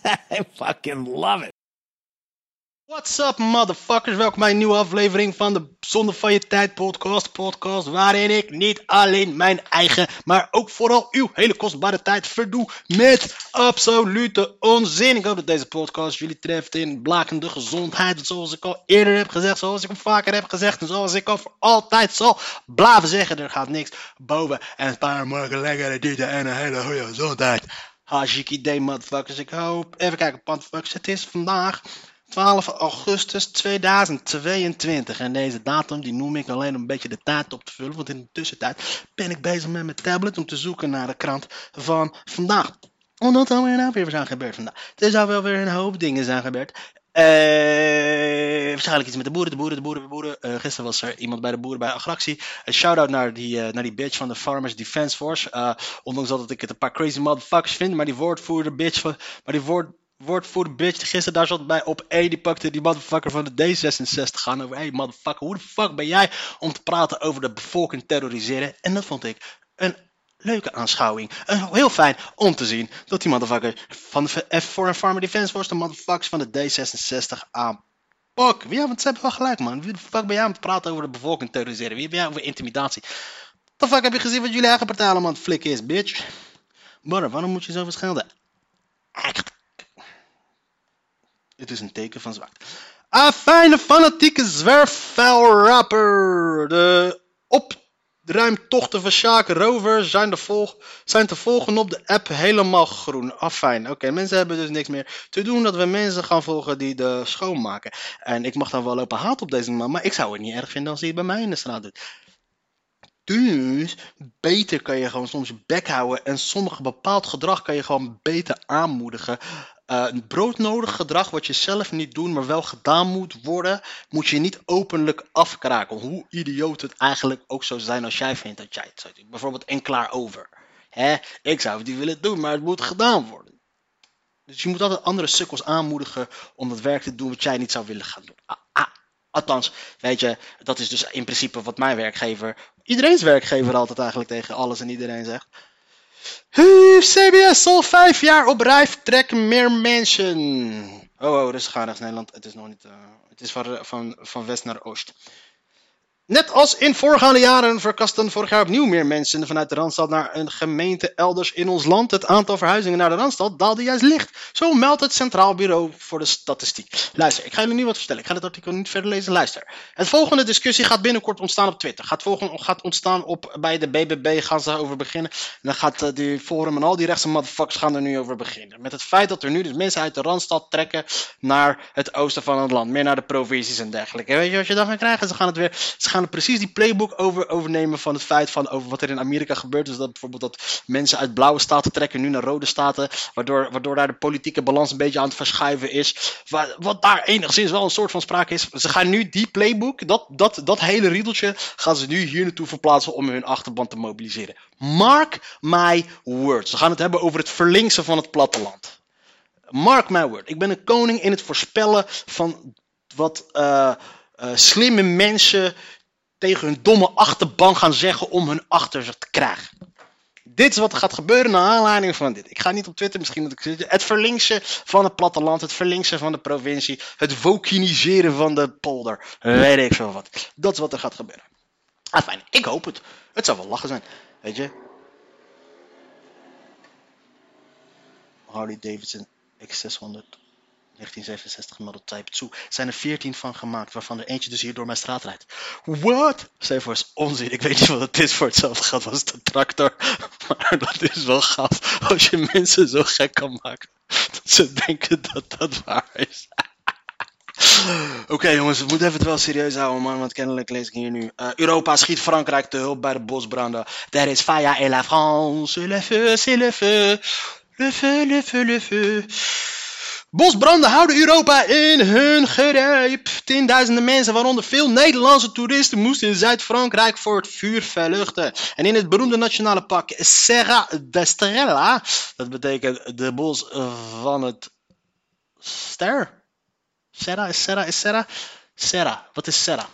I fucking love it. What's up, motherfuckers? Welkom bij een nieuwe aflevering van de Zonde van je Tijd podcast. Podcast waarin ik niet alleen mijn eigen, maar ook vooral uw hele kostbare tijd verdoe met absolute onzin. Ik hoop dat deze podcast jullie treft in blakende gezondheid. Zoals ik al eerder heb gezegd, zoals ik hem vaker heb gezegd en zoals ik al voor altijd zal blijven zeggen. Er gaat niks boven en een paar morgen lekkere dieten en een hele goede gezondheid. Hartstikke idee, motherfuckers. Ik hoop, even kijken, motherfuckers. Het is vandaag 12 augustus 2022. En deze datum die noem ik alleen om een beetje de tijd op te vullen. Want in de tussentijd ben ik bezig met mijn tablet om te zoeken naar de krant van vandaag. Omdat er alweer nou weer zijn gebeurd vandaag. Er zou wel weer een hoop dingen zijn gebeurd. Eh, waarschijnlijk iets met de boeren, de boeren, de boeren, de boeren. Eh, gisteren was er iemand bij de boeren bij Agractie. Een shout-out naar die, eh, naar die bitch van de Farmers Defense Force. Ondanks dat ik het een paar crazy motherfuckers vind. Maar die woordvoerder bitch van... Maar die woord, woordvoerder bitch gisteren daar zat bij op E. Die pakte die motherfucker van de D66 aan over. Hey motherfucker, hoe de fuck ben jij om te praten over de bevolking terroriseren? En dat vond ik een leuke aanschouwing. Uh, heel fijn om te zien dat die motherfucker van de F Foreign Farmer Defense Force de motherfuckers van de D66 aan. Fuck, ja, want ze hebben wel gelijk, man. Wie de fuck ben jij om te praten over de bevolking terroriseren? Wie ben jij over intimidatie? The fuck heb je gezien wat jullie eigen partij allemaal aan het flikken is, bitch? Brother, waarom moet je zo verschillen? Het is een teken van zwakte. Ah, fijne fanatieke zwerfvuilrapper. De opruimtochten van Sjaak Rover zijn, de volg zijn te volgen op de app helemaal groen. Ah, fijn. Oké, mensen hebben dus niks meer te doen dat we mensen gaan volgen die de schoonmaken. En ik mag dan wel lopen haat op deze man, maar ik zou het niet erg vinden als hij het bij mij in de straat doet. Dus beter kan je gewoon soms je bek houden en sommige bepaald gedrag kan je gewoon beter aanmoedigen. Een broodnodig gedrag wat je zelf niet doet, maar wel gedaan moet worden, moet je niet openlijk afkraken. Hoe idioot het eigenlijk ook zou zijn als jij vindt dat jij het zou doen. Bijvoorbeeld en klaar over. Hè? Ik zou het niet willen doen, maar het moet gedaan worden. Dus je moet altijd andere sukkels aanmoedigen om dat werk te doen wat jij niet zou willen gaan doen. Ah, ah. Althans, weet je, dat is dus in principe wat mijn werkgever, iedereen's werkgever altijd eigenlijk tegen alles en iedereen zegt. CBS al vijf jaar op rij trekken meer mensen. Oh, oh, rustig aan, Nederland. Het is nog niet. Uh, het is van, van, van west naar oost. Net als in voorgaande jaren verkasten vorig jaar opnieuw meer mensen vanuit de Randstad naar een gemeente elders in ons land. Het aantal verhuizingen naar de Randstad daalde juist licht. Zo meldt het Centraal Bureau voor de Statistiek. Luister, ik ga jullie nu wat vertellen. Ik ga het artikel niet verder lezen. Luister. Het volgende discussie gaat binnenkort ontstaan op Twitter. Gaat, volgende, gaat ontstaan op, bij de BBB gaan ze over beginnen. En dan gaat uh, die Forum en al die rechtse motherfuckers gaan er nu over beginnen. Met het feit dat er nu dus mensen uit de Randstad trekken naar het oosten van het land. Meer naar de provincies en dergelijke. En weet je wat je dan gaat krijgen? Ze gaan het weer... precies die playbook over, overnemen van het feit van over wat er in Amerika gebeurt. Dus dat bijvoorbeeld dat mensen uit blauwe staten trekken nu naar rode staten. Waardoor, waardoor daar de politieke balans een beetje aan het verschuiven is. Wat, wat daar enigszins wel een soort van sprake is. Ze gaan nu die playbook, dat, dat, dat hele riedeltje, gaan ze nu hier naartoe verplaatsen om hun achterban te mobiliseren. Mark my words. We gaan het hebben over het verlinksen van het platteland. Mark my word. Ik ben een koning in het voorspellen van wat uh, uh, slimme mensen tegen hun domme achterban gaan zeggen om hun achter zich te krijgen. Dit is wat er gaat gebeuren naar aanleiding van dit. Ik ga niet op Twitter, misschien moet ik. Het verlinksen van het platteland, het verlinksen van de provincie, het wokiniseren van de polder. Weet ik veel wat. Dat is wat er gaat gebeuren. Ah, fijn. Ik hoop het. Het zou wel lachen zijn. Weet je? Harley Davidson X600. 1967 Model Type 2. zijn er 14 van gemaakt, waarvan er eentje dus hier door mijn straat rijdt. What? Voor is onzin. Ik weet niet wat het is voor hetzelfde geld als de tractor. Maar dat is wel gaaf als je mensen zo gek kan maken. Dat ze denken dat dat waar is. Oké jongens, we moeten even het wel serieus houden man, want kennelijk lees ik hier nu. Uh, Europa schiet Frankrijk te hulp bij de bosbranden. There is fire et la France, le feu, c'est le feu. Le feu, le feu, le feu. Bosbranden houden Europa in hun greep. Tienduizenden mensen, waaronder veel Nederlandse toeristen, moesten in Zuid-Frankrijk voor het vuur verluchten. En in het beroemde nationale park Serra d'Estrella, dat betekent de bos van het ster. Serra, is Serra, is Serra? Serra, wat is Serra?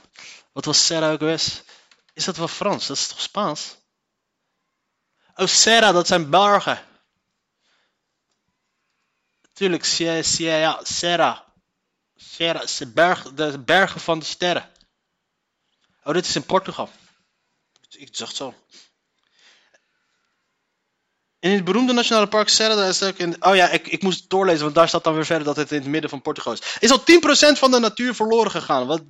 Wat was Serra ook eens? Is dat wel Frans? Dat is toch Spaans? Oh, Serra, dat zijn bergen. Tuurlijk, Sierra. Serra, berg, de bergen van de sterren. Oh, dit is in Portugal. Ik zag het zo. In het beroemde nationale park Serra, is ook in... Oh ja, ik, ik moest het doorlezen, want daar staat dan weer verder dat het in het midden van Portugal is. Is al 10% van de natuur verloren gegaan. Wat,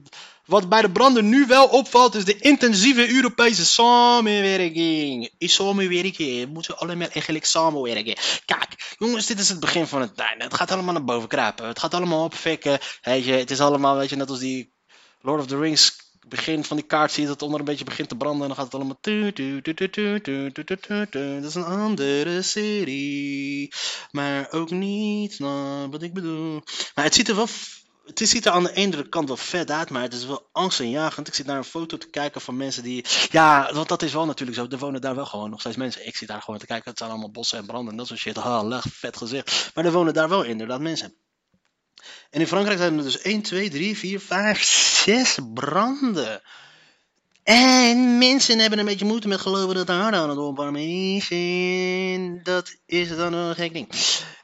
wat bij de branden nu wel opvalt, is de intensieve Europese samenwerking. Is samenwerking. Moeten we allemaal eigenlijk samenwerken. Kijk, jongens, dit is het begin van het tijd. Het gaat allemaal naar boven kruipen. Het gaat allemaal opfikken. Het is allemaal, weet je, net als die Lord of the Rings begin van die kaart zie je dat het onder een beetje begint te branden. En dan gaat het allemaal. Dat is een andere serie. Maar ook niet nou, wat ik bedoel. Maar het ziet er wel. Het ziet er aan de ene kant wel vet uit, maar het is wel angstaanjagend. Ik zit naar een foto te kijken van mensen die. Ja, want dat is wel natuurlijk zo. Er wonen daar wel gewoon nog steeds mensen. Ik zit daar gewoon te kijken. Het zijn allemaal bossen en branden en dat soort shit. Ha, leg, vet gezicht. Maar er wonen daar wel inderdaad mensen. En in Frankrijk zijn er dus 1, 2, 3, 4, 5, 6 branden. En mensen hebben een beetje moeite met geloven dat de aarde aan het opwarmen is. En dat is dan een gek ding.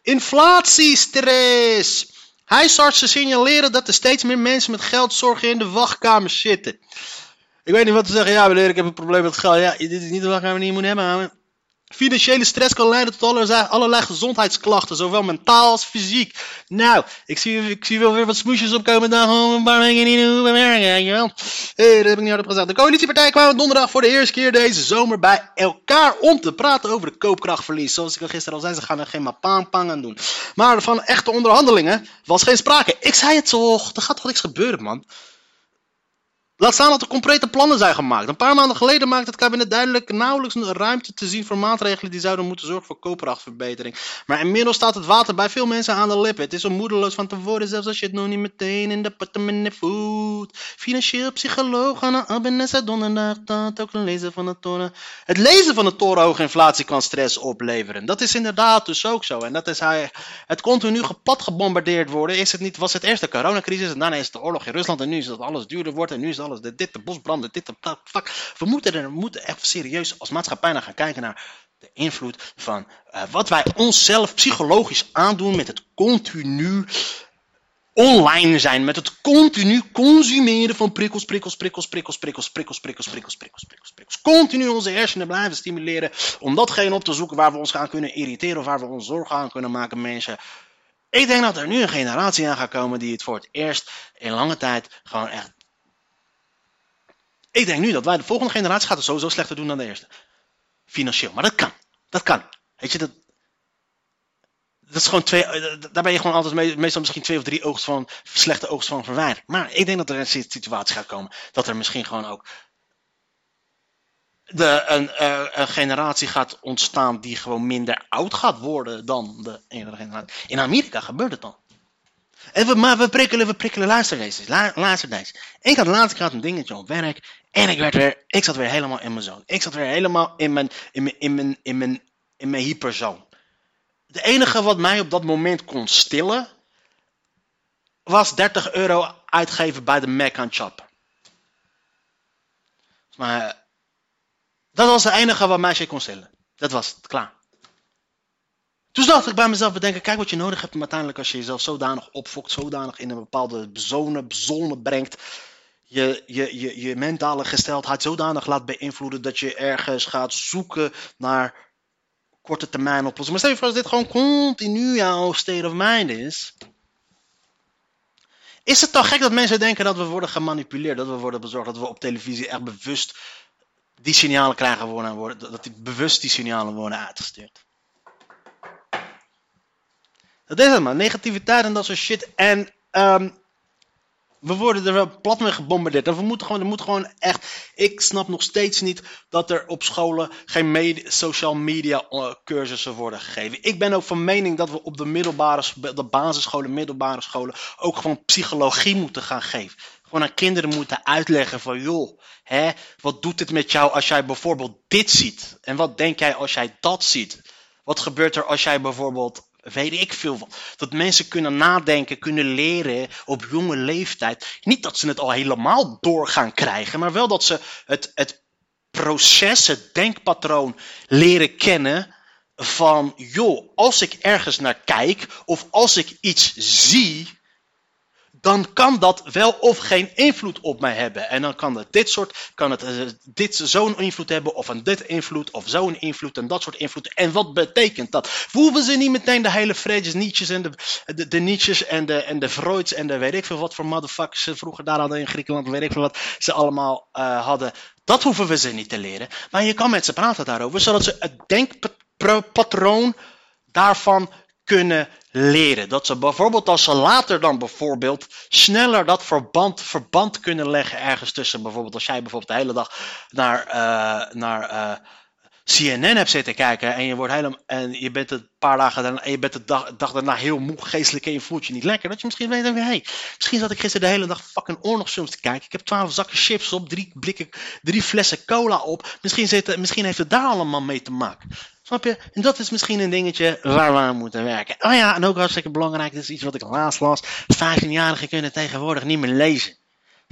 Inflatiestress. Huisartsen signaleren dat er steeds meer mensen met geldzorgen in de wachtkamers zitten. Ik weet niet wat te zeggen. Ja, meneer, ik heb een probleem met geld. Ja, dit is niet de wachtkamer die je moet hebben. Financiële stress kan leiden tot allerlei, gezondheidsklachten, zowel mentaal als fysiek. Nou, ik zie, ik zie wel weer wat smoesjes opkomen daar een paar weken niet je wel. Hey, dat heb ik niet hardop gezegd. De coalitiepartijen kwamen donderdag voor de eerste keer deze zomer bij elkaar om te praten over de koopkrachtverlies. Zoals ik al gisteren al zei, ze gaan er geen pang aan doen. Maar van echte onderhandelingen was geen sprake. Ik zei het toch, er gaat toch niks gebeuren, man. Laat staan dat er concrete plannen zijn gemaakt. Een paar maanden geleden maakte het kabinet duidelijk nauwelijks een ruimte te zien voor maatregelen die zouden moeten zorgen voor koopkrachtverbetering. Maar inmiddels staat het water bij veel mensen aan de lippen. Het is om moedeloos van te worden, zelfs als je het nog niet meteen in de portemonnee voelt. Financieel psycholoog Anna Abbenessa donderdag dat ook een lezen van de toren. Het lezen van de torenhoge inflatie kan stress opleveren. Dat is inderdaad dus ook zo. En dat is hij, het continu gepad gebombardeerd worden. Is het niet, was het eerst de coronacrisis en daarna is het de oorlog in Rusland en nu is het alles duurder wordt en nu is alles dit, de bosbranden, dit, de fuck. We moeten er we moeten echt serieus als maatschappij naar gaan kijken naar de invloed van uh, wat wij onszelf psychologisch aandoen met het continu online zijn, met het continu consumeren van prikkels, prikkels, prikkels, prikkels, prikkels, prikkels, prikkels, prikkels, prikkels, prikkels, prikkels. Continu onze hersenen blijven stimuleren om datgene op te zoeken waar we ons gaan kunnen irriteren of waar we ons zorgen aan kunnen maken, mensen. Ik denk dat er nu een generatie aan gaat komen die het voor het eerst in lange tijd gewoon echt ik denk nu dat wij de volgende generatie gaat het sowieso slechter doen dan de eerste. Financieel. Maar dat kan. Dat kan. Weet je, dat, dat is gewoon twee, eh, daar ben je gewoon altijd meestal misschien twee of drie oogst van, slechte oogst van verwijderd. Maar ik denk dat er een situatie gaat komen dat er misschien gewoon ook de, een, uh, een, generatie gaat ontstaan die gewoon minder oud gaat worden dan de ene generatie. In Amerika gebeurt het dan. En maar we prikkelen, we prikkelen, luister deze, luister deze. Ik had laatst gehad een dingetje op werk en ik werd weer, ik zat weer helemaal in mijn zone. Ik zat weer helemaal in mijn, in mijn, in mijn, in mijn, in mijn hyperzone. De enige wat mij op dat moment kon stillen, was 30 euro uitgeven bij de Mac aan Chop. Maar dat was het enige wat mij kon stillen. Dat was het, klaar. Toen dacht ik bij mezelf bedenken, kijk wat je nodig hebt uiteindelijk als je jezelf zodanig opfokt, zodanig in een bepaalde zone, zone brengt, je, je, je, mentale gesteldheid zodanig laat beïnvloeden dat je ergens gaat zoeken naar korte termijn oplossingen. Maar stel je voor als dit gewoon continu jouw state of mind is. Is het toch gek dat mensen denken dat we worden gemanipuleerd, dat we worden bezorgd, dat we op televisie echt bewust die signalen krijgen worden, dat die bewust die signalen worden uitgestuurd? Dat is het man, negativiteit en dat soort shit. En um, We worden er wel plat mee gebombardeerd. En we moeten gewoon, er moet gewoon echt. Ik snap nog steeds niet dat er op scholen geen social media eh, cursussen worden gegeven. Ik ben ook van mening dat we op de middelbare, de basisscholen, middelbare scholen ook gewoon psychologie moeten gaan geven. Gewoon aan kinderen moeten uitleggen van joh, hè, wat doet het met jou als jij bijvoorbeeld dit ziet? En wat denk jij als jij dat ziet? Wat gebeurt er als jij bijvoorbeeld, weet ik veel, wat- dat mensen kunnen nadenken, kunnen leren op jonge leeftijd. Niet dat ze het al helemaal door gaan krijgen, maar wel dat ze het, het proces, het denkpatroon leren kennen van, joh, als ik ergens naar kijk of als ik iets zie, dan kan dat wel of geen invloed op mij hebben. En dan kan het dit soort, kan het eh, dit zo'n invloed hebben, of een dit invloed, of zo'n invloed, en dat soort invloed. En wat betekent dat? We hoeven ze niet meteen de hele Friedrich Nietzsche's en de, de, de Nietzsche's en de, en de Freuds en de weet ik veel wat voor motherfuckers ze vroeger daar hadden in Griekenland, weet ik veel wat ze allemaal eh, hadden. Dat hoeven we ze niet te leren. Maar je kan met ze praten daarover, zodat ze het denkpatroon daarvan kunnen leren. Dat ze bijvoorbeeld als ze later dan bijvoorbeeld sneller dat verband, verband kunnen leggen ergens tussen. Bijvoorbeeld als jij bijvoorbeeld de hele dag naar, eh, naar eh, CNN hebt zitten kijken en je wordt helemaal en je bent een paar dagen daarna, en je bent de dag, daarna heel moe, geestelijk en je voelt je niet lekker. Dat je misschien weet weer, hey, misschien zat ik gisteren de hele dag fucking oorlogsfilms te kijken. Ik heb twaalf zakken chips op, drie blikken, drie flessen cola op. Misschien, zit, misschien heeft het daar allemaal mee te maken. Snap je? En dat is misschien een dingetje waar we aan moeten werken. Oh ja, en ook hartstikke belangrijk, dit is iets wat ik laatst las. 15-jarigen kunnen tegenwoordig niet meer lezen.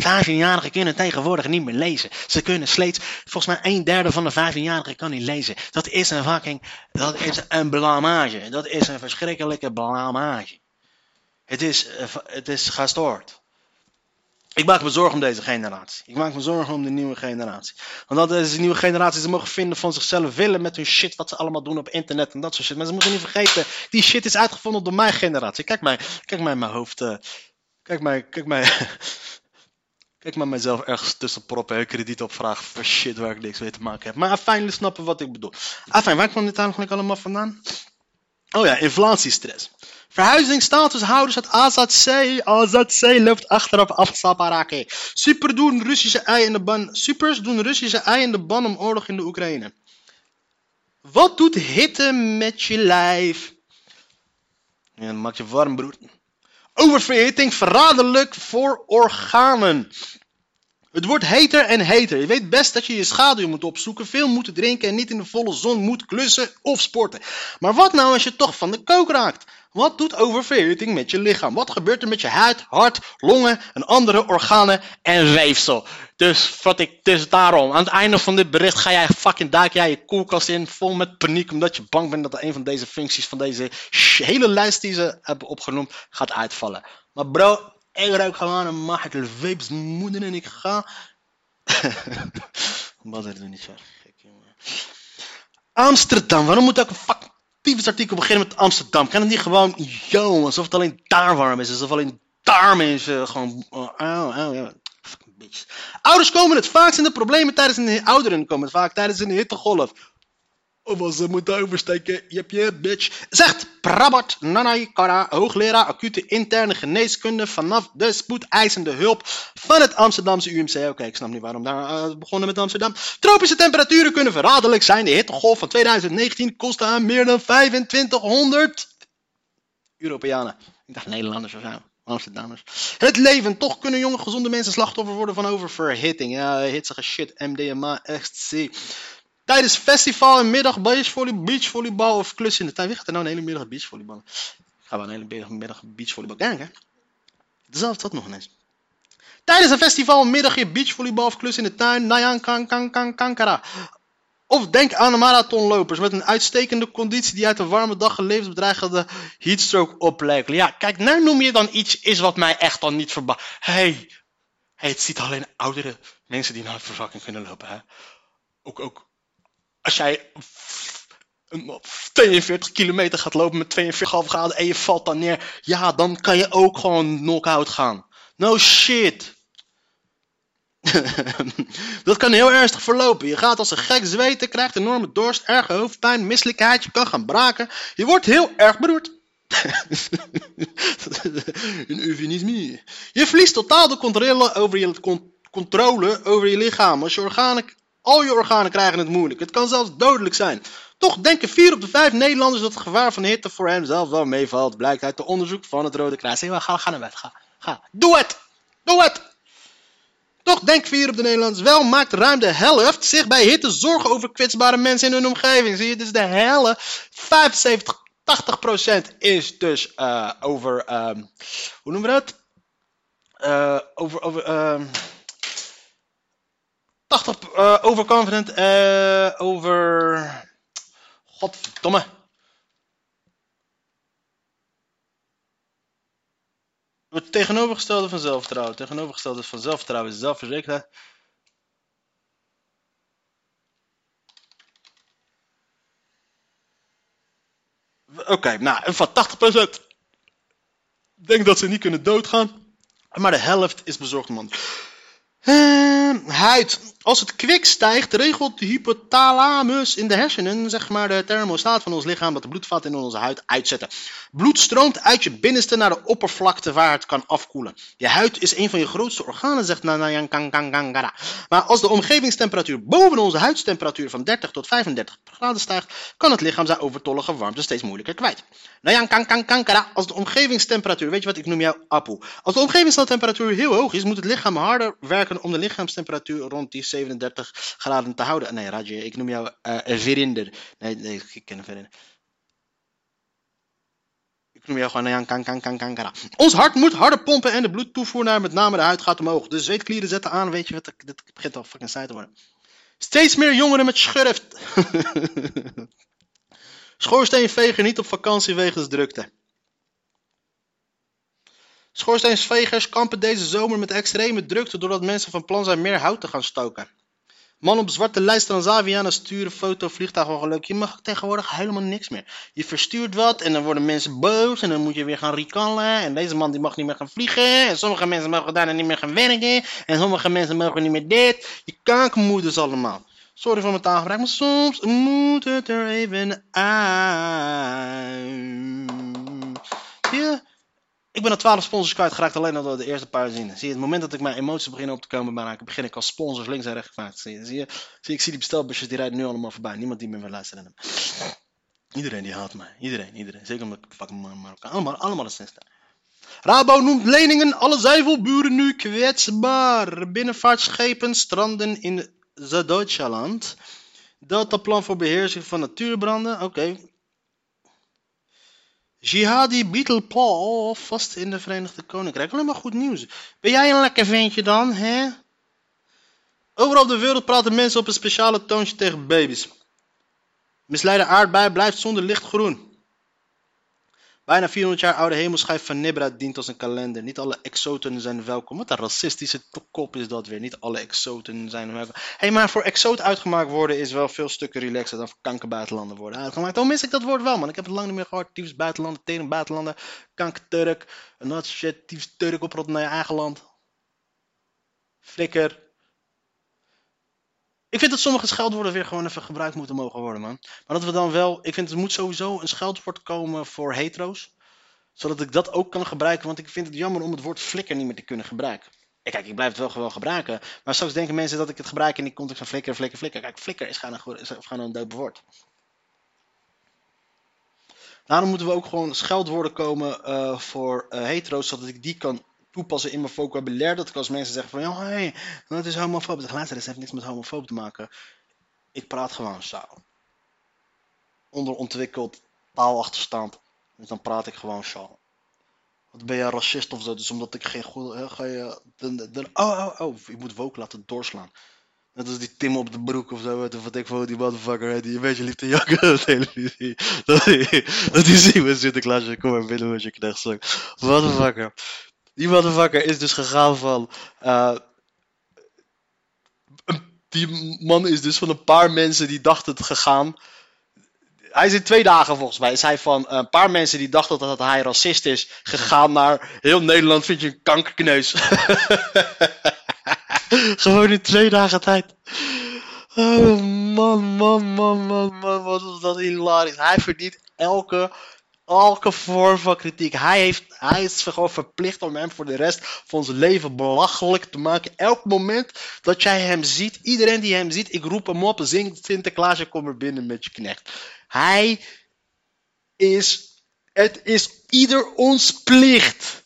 15-jarigen kunnen tegenwoordig niet meer lezen. Ze kunnen slechts, volgens mij een derde van de 15-jarigen kan niet lezen. Dat is een fucking, dat is een blamage. Dat is een verschrikkelijke blamage. Het is, eh, het is gestoord. Ik maak me zorgen om deze generatie. Ik maak me zorgen om de nieuwe generatie. Want dat is de nieuwe generatie, ze mogen vinden van zichzelf willen met hun shit wat ze allemaal doen op internet en dat soort shit. Maar ze moeten niet vergeten, die shit is uitgevonden door mijn generatie. Kijk mij, kijk mij in mijn hoofd. eh, kijk mij, kijk mij. Kijk maar mijzelf ergens tussen proppen en krediet opvragen voor shit waar ik niks mee te maken heb. Maar fijn, jullie snappen wat ik bedoel. Afijn, waar kwam dit eigenlijk allemaal vandaan? Oh ja, inflatiestress. Verhuizingsstatushouders uit AZC. AZC loopt achterop afsaparake. Super doen Russische ei in de ban. Supers doen Russische ei in de ban om oorlog in de Oekraïne. Wat doet hitte met je lijf? Ja, dat maakt je warm, broer. Oververhitting verraderlijk voor organen. Het wordt heter en heter. Je weet best dat je je schaduw moet opzoeken, veel moet drinken en niet in de volle zon moet klussen of sporten. Maar wat nou als je toch van de kook raakt? Wat doet oververhitting met je lichaam? Wat gebeurt er met je huid, hart, longen en andere organen en weefsel? Dus, wat ik, dus daarom, aan het einde van dit bericht ga jij fucking duik jij je koelkast in, vol met paniek, omdat je bang bent dat een van deze functies van deze hele lijst die ze hebben opgenoemd gaat uitvallen. Maar bro, ik ruik gewoon een Vapes moeder en ik ga... Wat er niet zo gek, jongen. Amsterdam, waarom moet ook een fuck tyfus artikel beginnen met Amsterdam? Kan het niet gewoon, yo, alsof het alleen daar warm is, alsof alleen daar mensen gewoon, oh, oh, oh. Fucking bitch. Ouders komen het vaakst in de problemen tijdens een, ouderen komen het vaak tijdens een hittegolf. Als ze moeten oversteken, jep je bitch. Zegt Prabhat Nanaikara, hoogleraar acute interne geneeskunde vanaf de spoedeisende hulp van het Amsterdamse UMC. Oké, ik snap niet waarom daar eh, begonnen met Amsterdam. Tropische temperaturen kunnen verraderlijk zijn. De hittegolf van 2019 kostte aan meer dan 2500 Europeanen. Ik dacht Nederlanders of zo. Amsterdammers. Het leven. Toch kunnen jonge gezonde mensen slachtoffer worden van oververhitting. Ja, hitsige shit. MDMA, ecstasy. Tijdens festival en middag beachvolleybal, beachvolleybal of klus in de tuin. Wie gaat er nou een hele middag beachvolleybal? Gaan we een hele middag, beachvolleybal kijken? Dezelfde dat nog eens. Tijdens een festival een middagje beachvolleybal of klus in de tuin. Nayan kan kan kan kankara. Of denk aan de marathonlopers met een uitstekende conditie die uit een warme dag een levensbedreigende heatstroke opleveren. Ja, kijk, nou noem je dan iets is wat mij echt dan niet verbaast. Hey, hey, het ziet alleen oudere mensen die naar verzakking kunnen lopen. Hè? Ook, ook als jij een 42 kilometer gaat lopen met 42,5 graden en je valt dan neer, ja, dan kan je ook gewoon knock-out gaan. No shit. dat kan heel ernstig verlopen. Je gaat als een gek zweten, krijgt enorme dorst, erge hoofdpijn, misselijkheid, je kan gaan braken. Je wordt heel erg beroerd. een eufemisme. Je verliest totaal de controle over je, con- controle over je lichaam. Als je organen, al je organen krijgen het moeilijk. Het kan zelfs dodelijk zijn. Toch denken 4 op de 5 Nederlanders dat het gevaar van hitte voor hen zelf wel meevalt. Blijkt uit de onderzoek van het Rode Kruis. Hey, ga, ga naar bed, ga. Ga. Doe het! Doe het! Toch denkt 4 op de Nederlanders wel, maakt ruim de helft zich bij hitte zorgen over kwetsbare mensen in hun omgeving. Zie je, dus de helft, 75, 80% is dus eh, over, ehm, hoe noemen we dat? Eh, over, over, ehm 80 eh, overconfident, eh over, godverdomme. Het tegenovergestelde van zelfvertrouwen. Tegenovergestelde van zelfvertrouwen is zelfverzekerdheid. Oké, nou, van 80% denkt dat ze niet kunnen doodgaan. Maar de helft is bezorgd man. Ehm, huid. Als het kwik stijgt, regelt de hypothalamus in de hersenen, zeg maar de thermostaat van ons lichaam, dat de bloedvaten in onze huid uitzetten. Bloed stroomt uit je binnenste naar de oppervlakte waar het kan afkoelen. Je huid is een van je grootste organen, zegt Nanayan. Maar als de omgevingstemperatuur boven onze huidstemperatuur van 30 tot 35 graden stijgt, kan het lichaam zijn overtollige warmte steeds moeilijker kwijt. Als de omgevingstemperatuur, weet je wat, ik noem jou Apu. Als de omgevingstemperatuur heel hoog is, moet het lichaam harder werken om de lichaamstemperatuur rond die 37 graden te houden. Nee, Rajje, ik noem jou eh Verinder. Nee, nee, ik ken Verinder. Ik noem jou gewoon Nayan Kankangangara. Ons hart moet harder pompen en de bloedtoevoer naar met name de huid gaat omhoog. De zweetklieren zetten aan, weet je wat, dit begint al fucking saai te worden. Steeds meer jongeren met schurft. Schoorsteenveger niet op vakantie wegens drukte. Schoorsteenvegers kampen deze zomer met extreme drukte doordat mensen van plan zijn meer hout te gaan stoken. Man op zwarte lijst Transavia sturen foto vliegtuigongeluk. Je mag tegenwoordig helemaal niks meer. Je verstuurt wat en dan worden mensen boos en dan moet je weer gaan recallen. En deze man die mag niet meer gaan vliegen. En sommige mensen mogen daarna niet meer gaan werken. En sommige mensen mogen niet meer dit. Je kankermoeders allemaal. Sorry voor mijn taalgebruik, maar soms moet het er even uit. Ik ben al 12 sponsors kwijtgeraakt alleen al door de eerste paar zinnen. Zie je, het moment dat ik mijn emoties beginnen op te komen maken, begin ik als sponsors links en rechts kwijt. Zie je, zie je? Zie ik zie die bestelbusjes, die rijden nu allemaal voorbij. Niemand die meer wil luisteren naar me. Iedereen die haat mij. Iedereen, iedereen. Zeker omdat ik fucking Mar- Marokkaan. Allemaal, allemaal de sinste. Rabo noemt leningen alle zuivelburen nu kwetsbaar. Binnenvaartschepen stranden in Zuid-Duitsland. Deltaplan voor beheersing van natuurbranden. Oké. Jihadi Beetle Paul vast in de Verenigde Koninkrijk. Alleen maar goed nieuws. Ben jij een lekker ventje dan, hè? Overal op de wereld praten mensen op een speciale toontje tegen baby's. Misleide aardbei blijft zonder lichtgroen. Bijna 400 jaar oude hemelschijf van Nibra dient als een kalender. Niet alle exoten zijn welkom. Wat een racistische kop is dat weer. Niet alle exoten zijn welkom. Hé, hey, maar voor exoot uitgemaakt worden is wel veel stukken relaxer dan voor kankerbuitenlander worden uitgemaakt. Oh, mis ik dat woord wel, man. Ik heb het lang niet meer gehoord. Tyfus buitenlander, tering buitenlander, kankerturk. En dat shit, tyfus turk oprot naar je eigen land. Flikker. Ik vind dat sommige scheldwoorden weer gewoon even gebruikt moeten mogen worden, man. Maar dat we dan wel... Ik vind er moet sowieso een scheldwoord komen voor hetero's. Zodat ik dat ook kan gebruiken. Want ik vind het jammer om het woord flikker niet meer te kunnen gebruiken. Ja, Kijk, ik blijf het wel gewoon gebruiken. Maar straks denken mensen dat ik het gebruik in die context van flikker, flikker, flikker. Kijk, flikker is gewoon een, woord. Daarom moeten we ook gewoon scheldwoorden komen eh, voor eh, hetero's. Zodat ik die kan toepassen in mijn vocabulaire. Dat ik als mensen zeggen van... Ja, hey, dat is homofoob. Zeg, luister, dat heeft niks met homofoob te maken. Ik praat gewoon zo. Onderontwikkeld, taalachterstand. Dus dan praat ik gewoon zo. Wat ben je racist of zo? Dus omdat ik geen goede. Ga je. Oh, oh, oh. Ik moet woke laten doorslaan. Net als die Tim op de broek of zo. Wat ik voor die motherfucker. Die een beetje lief te jakken op televisie. Dat die, dat die zien Sinterklaasje. Kom maar binnen met je knechtstuk. Motherfucker. Die motherfucker is dus gegaan van. eh, die man is dus van een paar mensen die dachten het gegaan. Hij is in twee dagen volgens mij. Is hij van een paar mensen die dachten dat hij racist is. gegaan naar heel Nederland vind je een kankerkneus. Gewoon in twee dagen tijd. Oh man, man, man, man, man. Wat was dat hilarisch. Hij verdient elke elke vorm van kritiek. Hij, heeft, hij is gewoon verplicht om hem voor de rest van ons leven belachelijk te maken. Elk moment dat jij hem ziet, iedereen die hem ziet, ik roep hem op, zing Sinterklaasje, kom er binnen met je knecht. Hij is, het is ieder ons plicht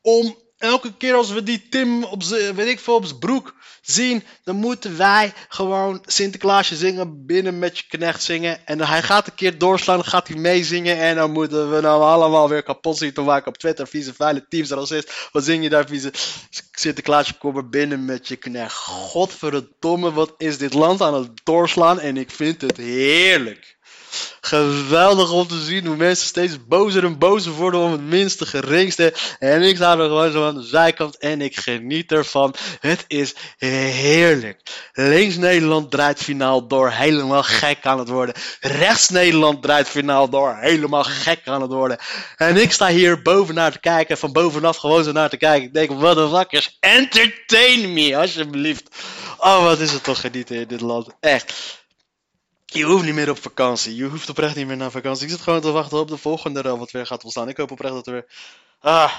om elke keer als we die Tim op zijn, weet ik veel, op zijn broek zien, dan moeten wij gewoon Sinterklaasje zingen, binnen met je knecht zingen. En hij gaat een keer doorslaan, dan gaat hij meezingen en dan moeten we nou allemaal weer kapot zien te maken op Twitter. Vieze vuile teams, racist. Wat zing je daar, vieze Sinterklaasje, kom er binnen met je knecht. Godverdomme, wat is dit land aan het doorslaan en ik vind het heerlijk. Geweldig om te zien hoe mensen steeds bozer en bozer worden om het minste geringste. En ik sta er gewoon zo aan de zijkant en ik geniet ervan. Het is heerlijk. Links Nederland draait finaal door, helemaal gek aan het worden. Rechts Nederland draait finaal door, helemaal gek aan het worden. En ik sta hier bovenaar te kijken, van bovenaf gewoon zo naar te kijken. Ik denk, wat een wakkers, entertain me, alsjeblieft. Oh, wat is het toch genieten in dit land. Echt. Je hoeft niet meer op vakantie. Je hoeft oprecht niet meer naar vakantie. Ik zit gewoon te wachten op de volgende rel wat weer gaat ontstaan. Ik hoop oprecht dat er weer... Ah,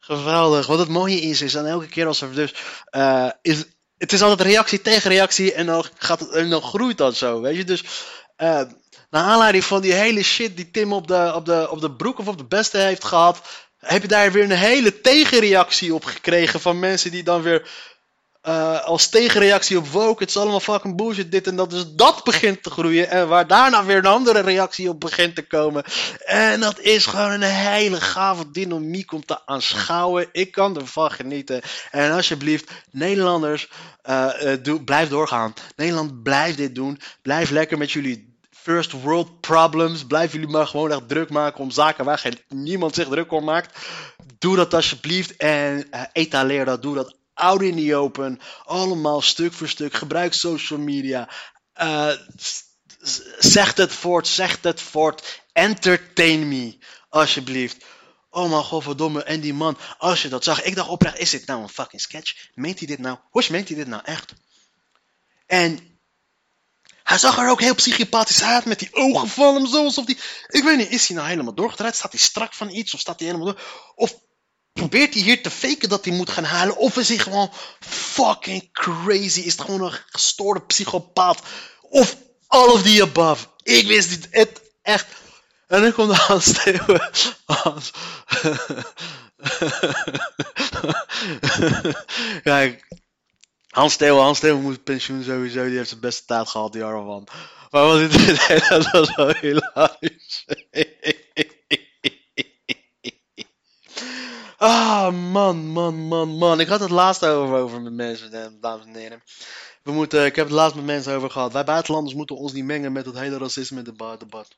geweldig. Wat het mooie is, is dan elke keer als er dus... Uh, is, het is altijd reactie tegen reactie en dan, gaat het, en dan groeit dat zo, weet je. Dus... Uh, naar aanleiding van die hele shit die Tim op de, op, de, op de broek of op de beste heeft gehad... Heb je daar weer een hele tegenreactie op gekregen van mensen die dan weer uh, als tegenreactie op woke, het is allemaal fucking bullshit, dit en dat. Dus dat begint te groeien. En waar daarna weer een andere reactie op begint te komen. En dat is gewoon een hele gave dynamiek om te aanschouwen. Ik kan ervan genieten. En alsjeblieft, Nederlanders, uh, doe, blijf doorgaan. Nederland, blijf dit doen. Blijf lekker met jullie first world problems. Blijf jullie maar gewoon echt druk maken om zaken waar geen, niemand zich druk om maakt. Doe dat alsjeblieft en etaleer dat. Doe dat out in the open. Allemaal stuk voor stuk. Gebruik social media. Uh, zeg het voort, zeg het voort. Entertain me, alsjeblieft. Oh mijn godverdomme, en die man, als je dat zag, ik dacht oprecht, is dit nou een fucking sketch? Meent hij dit nou? Hoe meent hij dit nou echt? En hij zag er ook heel psychopathisch uit met die ogen van hem, zo alsof die, ik weet niet, is hij nou helemaal doorgedraaid? Staat hij strak van iets of staat hij helemaal door? Of probeert hij hier te faken dat hij moet gaan halen? Of is hij gewoon fucking crazy? Is het gewoon een gestoorde psychopaat? Of all of the above? Ik wist niet. Het echt. En dan komt Hans Steeuwen. Hans. Kijk. Hans Steeuwen, Hans Steeuwen moet pensioen sowieso. Die heeft zijn beste tijd gehad, die arme man. Maar wat dit, dat was wel hilarisch. Ah, man, man, man, man. Ik had het laatst over, over met mensen, dames en heren. We moeten, ik heb het laatst met mensen over gehad. Wij buitenlanders moeten ons niet mengen met het hele racisme debat.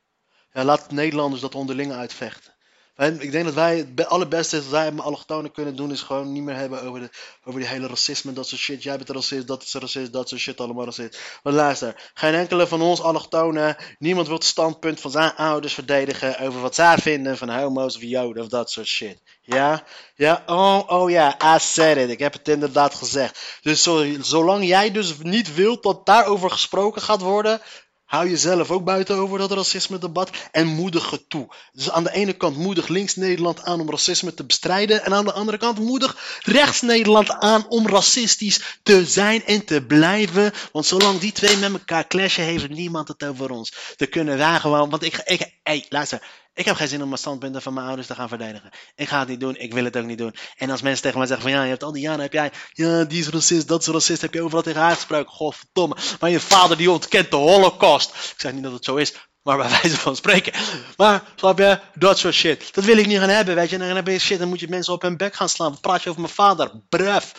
Ja, laat Nederlanders dat onderling uitvechten. Ik denk dat wij het allerbeste dat wij met allochtonen kunnen doen, is gewoon niet meer hebben over, de, over die hele racisme, dat soort shit. Jij bent racist, dat is racist, dat soort shit allemaal racist. Maar luister, geen enkele van ons allochtonen, niemand wil het standpunt van zijn ouders verdedigen over wat zij vinden van homo's of joden of dat soort shit. Ja? Ja? Oh, oh ja, I said it. Ik heb het inderdaad gezegd. Dus zolang jij dus niet wilt dat daarover gesproken gaat worden, Hou jezelf ook buiten over dat racisme-debat en moedig het toe. Dus aan de ene kant moedig links Nederland aan om racisme te bestrijden. En aan de andere kant moedig rechts Nederland aan om racistisch te zijn en te blijven. Want zolang die twee met elkaar clashen, heeft niemand het over ons. Dan kunnen wij gewoon. Want ik. ik hey, luister. Ik heb geen zin om mijn standpunten van mijn ouders te gaan verdedigen. Ik ga het niet doen, ik wil het ook niet doen. En als mensen tegen mij zeggen van ja, je hebt al die jaren heb jij, ja, die is racist, dat is racist, heb je overal tegen haar gesproken. Godverdomme. Maar je vader die ontkent de holocaust. Ik zeg niet dat het zo is, maar bij wijze van spreken. Maar, snap je, dat soort shit. Dat wil ik niet gaan hebben, weet je. En dan heb je shit, dan moet je mensen op hun bek gaan slaan. Wat praat je over mijn vader? Bref.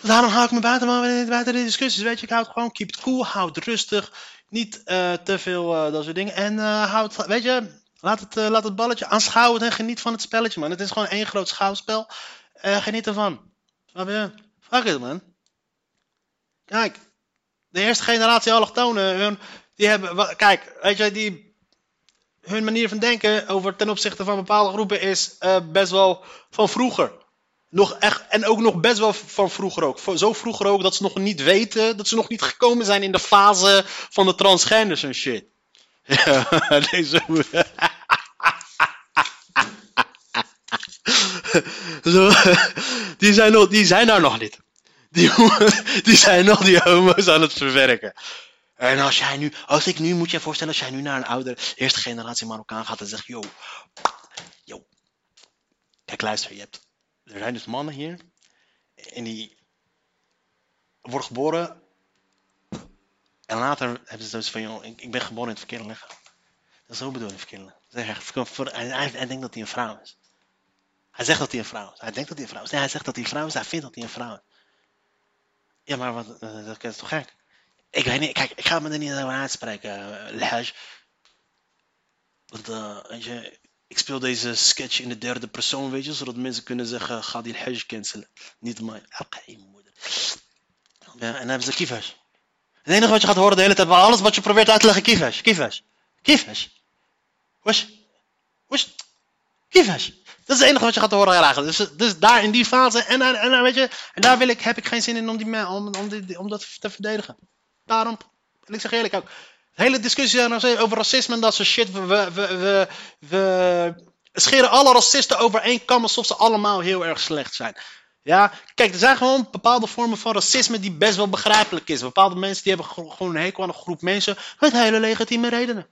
Daarom hou ik me buiten, man, buiten de discussies, weet je. Ik hou het gewoon, keep it cool, houd rustig. Niet uh, te veel uh, dat soort dingen. En uh, houd, weet je, Laat het, uh, laat het balletje aanschouwen en geniet van het spelletje, man. Het is gewoon één groot schouwspel. Uh, geniet ervan. Fuck it, man. Kijk, de eerste generatie allochtonen, hun, die hebben, kijk, weet je, die, hun manier van denken over ten opzichte van bepaalde groepen is uh, best wel van vroeger. Nog echt, en ook nog best wel van vroeger ook. Zo vroeger ook dat ze nog niet weten, dat ze nog niet gekomen zijn in de fase van de transgenders en shit. Ja, deze. Die, zijn nog, die zijn daar nog niet. Die, die zijn nog die homo's aan het verwerken. En als jij nu, als ik nu, moet je je voorstellen, als jij nu naar een oudere, eerste generatie Marokkaan gaat en zegt, yo, yo, kijk luister, je hebt, er zijn dus mannen hier, en die worden geboren, en later hebben ze dus van, joh, ik, ben geboren in het verkeerde lichaam. Dat is zo bedoeld in het verkeerde lichaam. Hij, hij denkt dat hij een vrouw is. Hij zegt dat hij een vrouw is. Hij denkt dat hij een vrouw is. Nee, hij zegt dat hij een vrouw is. Hij vindt dat hij een vrouw is. Ja, maar wat, eh, dat is toch gek? Ik weet niet. Kijk, ik ga me er niet over uitspreken, uh, Lehaj. Want, eh, weet je, ik speel deze sketch in de derde persoon, weet je, zodat mensen kunnen zeggen, ga die Hajj cancelen. Niet mijn, oké, moeder. En dan hebben ze kifas. Het enige wat je gaat horen de hele tijd, maar alles wat je probeert uit te leggen, kifas, kifas, kifas. Was, was, kifas. Dat is het enige wat je gaat horen eigenlijk. Dus, dus daar in die fase, en, en, daar, weet je, en daar wil ik, heb ik geen zin in om, die, om, om, dat te verdedigen. Daarom, en ik zeg eerlijk ook, de hele discussie over racisme en dat soort shit, we, we, we, we, scheren alle racisten over één kam alsof ze allemaal heel erg slecht zijn. Ja, kijk, er zijn gewoon bepaalde vormen van racisme die best wel begrijpelijk is. Bepaalde mensen die hebben gewoon een hekel aan een groep mensen met hele legitieme redenen.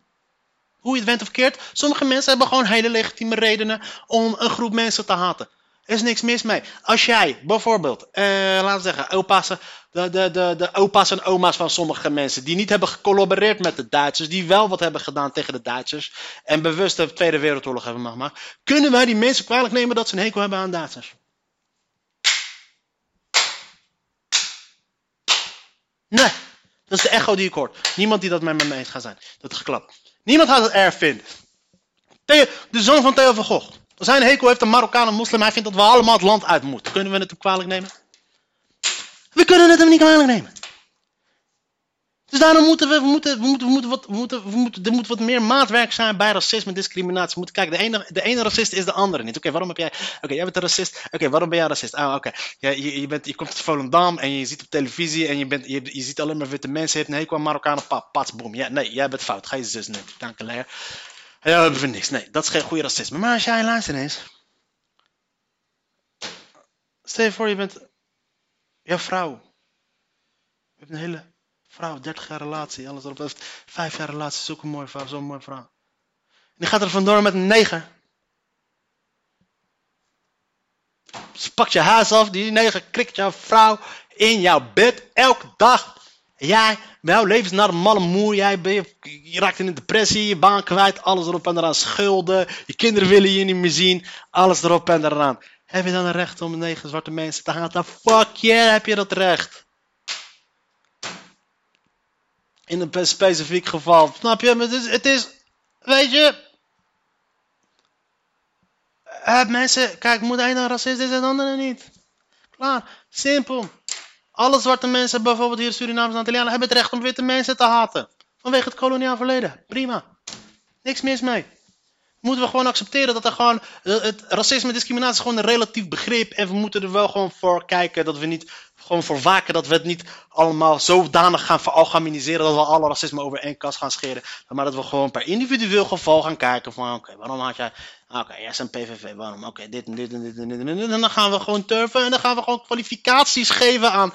Hoe je het went of keert, sommige mensen hebben gewoon hele legitieme redenen om een groep mensen te haten. Er is niks mis mee. Als jij bijvoorbeeld, eh, laten we zeggen, opa's, de, de, de, de opa's en oma's van sommige mensen die niet hebben gecollaboreerd met de Duitsers, die wel wat hebben gedaan tegen de Duitsers en bewust de Tweede Wereldoorlog hebben gemaakt, kunnen wij die mensen kwalijk nemen dat ze een hekel hebben aan Duitsers? Nee, dat is de echo die ik hoor. Niemand die dat met me eens gaat zijn. Dat geklapt. Niemand gaat het erg vinden. De zoon van Theo van Gogh. Een hekel heeft, een Marokkaan, een moslim, hij vindt dat we allemaal het land uit moeten. Kunnen we het hem kwalijk nemen? We kunnen het hem niet kwalijk nemen. Dus daarom moeten we, we moeten, we moeten, we moeten wat, we moeten, we moeten, er moet wat meer maatwerk zijn bij racisme en discriminatie. We moeten kijken, de ene, de ene racist is de andere niet. Oké, waarom heb jij, oké, jij bent een racist. Oké, waarom ben jij racist? Ah, oké. Ja, je, je, bent, je komt uit Volendam en je ziet op televisie en je, bent, je, je ziet alleen maar witte mensen. Je hebt een hekel aan Marokkanen, pap, pats, boom. Ja, nee, jij bent fout. Ga je zus nemen. Kankerleer. Ja, we hebben we niks. Nee, dat is geen goede racisme. Maar als jij luister eens. Stel je voor, je bent jouw vrouw. Je hebt een hele vrouw, 30 jaar relatie, alles erop. Vijf jaar relatie, zo'n mooie vrouw, zo'n mooie vrouw. En die gaat er vandoor met een neger. Ze pakt je huis af, die neger krikt jouw vrouw in jouw bed elke dag. Jij, jouw leven is naar een malle moer. Jij ben, je, raakt in een depressie, je baan kwijt, alles erop en eraan. Schulden, je kinderen willen je niet meer zien, alles erop en eraan. Heb je dan een recht om negen zwarte mensen te haten? Fuck yeah, heb je dat recht. In een specifiek geval. Snap je? Het is, het is weet je. Eh, mensen, kijk, moet dan racist is en de andere niet. Klaar, simpel. Alle zwarte mensen, bijvoorbeeld hier Surinamers en Italianen, hebben het recht om witte mensen te haten. Vanwege het koloniaal verleden. Prima. Niks mis mee. Moeten we gewoon accepteren dat er gewoon. eh, Het racisme en discriminatie is gewoon een relatief begrip. En we moeten er wel gewoon voor kijken dat we niet. Gewoon voor waken dat we het niet allemaal zodanig gaan veralgemeniseren. Dat we alle racisme over één kast gaan scheren. Maar dat we gewoon per individueel geval gaan kijken van. Oké, waarom had jij. Oké, jij is een PVV. Waarom? Oké, dit en dit en dit en dit en dit. En dan gaan we gewoon turven. En dan gaan we gewoon kwalificaties geven aan.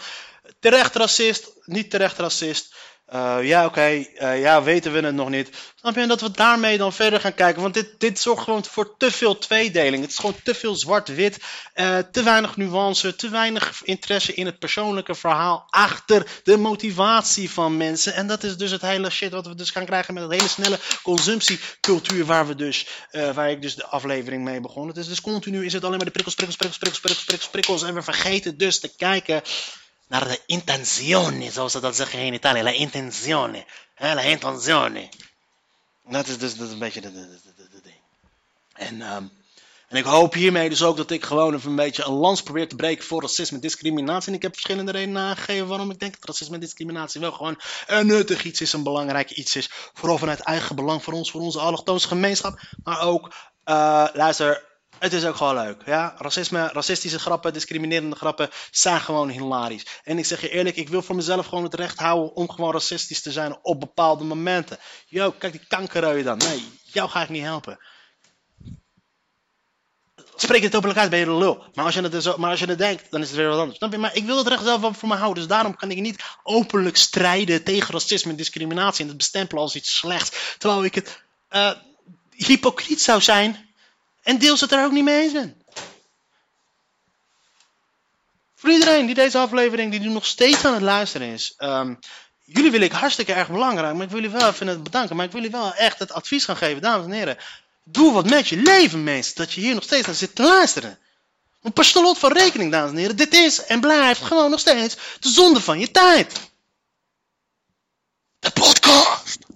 Terecht racist, niet terecht racist. Eh, ja, oké, eh, ja, weten we het nog niet. Snap je? Dat we daarmee dan verder gaan kijken. Want dit, dit zorgt gewoon voor te veel tweedeling. Het is gewoon te veel zwart-wit. eh, te weinig nuance. Te weinig interesse in het persoonlijke verhaal. Achter de motivatie van mensen. En dat is dus het hele shit wat we dus gaan krijgen met het hele snelle consumptiecultuur. Waar, we dus, waar ik dus de aflevering mee begon. Het is dus continu is het alleen maar de prikkels, prikkels, prikkels, prikkels, prikkels, prikkels. En we vergeten dus te kijken naar de intenzione, zoals ze dat zeggen in Italië. La intenzione. Hè, la intenzione. Dat is dus dat een beetje de, de, de, ding. En, ehm, en ik hoop hiermee dus ook dat ik gewoon even een beetje een lans probeer te breken voor racisme en discriminatie. En ik heb verschillende redenen aangegeven waarom ik denk dat racisme en discriminatie wel gewoon een nuttig iets is, een belangrijk iets is. Vooral vanuit eigen belang voor ons, voor onze allochtoonse gemeenschap. Maar ook, eh, luister, Het is ook gewoon leuk. Ja? Racisme, racistische grappen, discriminerende grappen zijn gewoon hilarisch. En ik zeg je eerlijk, ik wil voor mezelf gewoon het recht houden om gewoon racistisch te zijn op bepaalde momenten. Yo, kijk die kankerrui dan. Nee, jou ga ik niet helpen. Spreek het openlijk uit, ben je de lul. Maar als je, het zo, maar als je het denkt, dan is het weer wat anders. Maar ik wil het recht zelf voor me houden. Dus daarom kan ik niet openlijk strijden tegen racisme en discriminatie. En het bestempelen als iets slechts. Terwijl ik het uh, hypocriet zou zijn. En deels het er ook niet mee eens. Voor iedereen die deze aflevering die nu nog steeds aan het luisteren is. Um, jullie wil ik hartstikke erg belangrijk. Maar ik wil jullie wel even bedanken. Maar ik wil jullie wel echt het advies gaan geven. Dames en heren. Doe wat met je leven, mensen. Dat je hier nog steeds naar zit te luisteren. Want per slot van rekening, dames en heren. Dit is en blijft gewoon nog steeds de zonde van je tijd.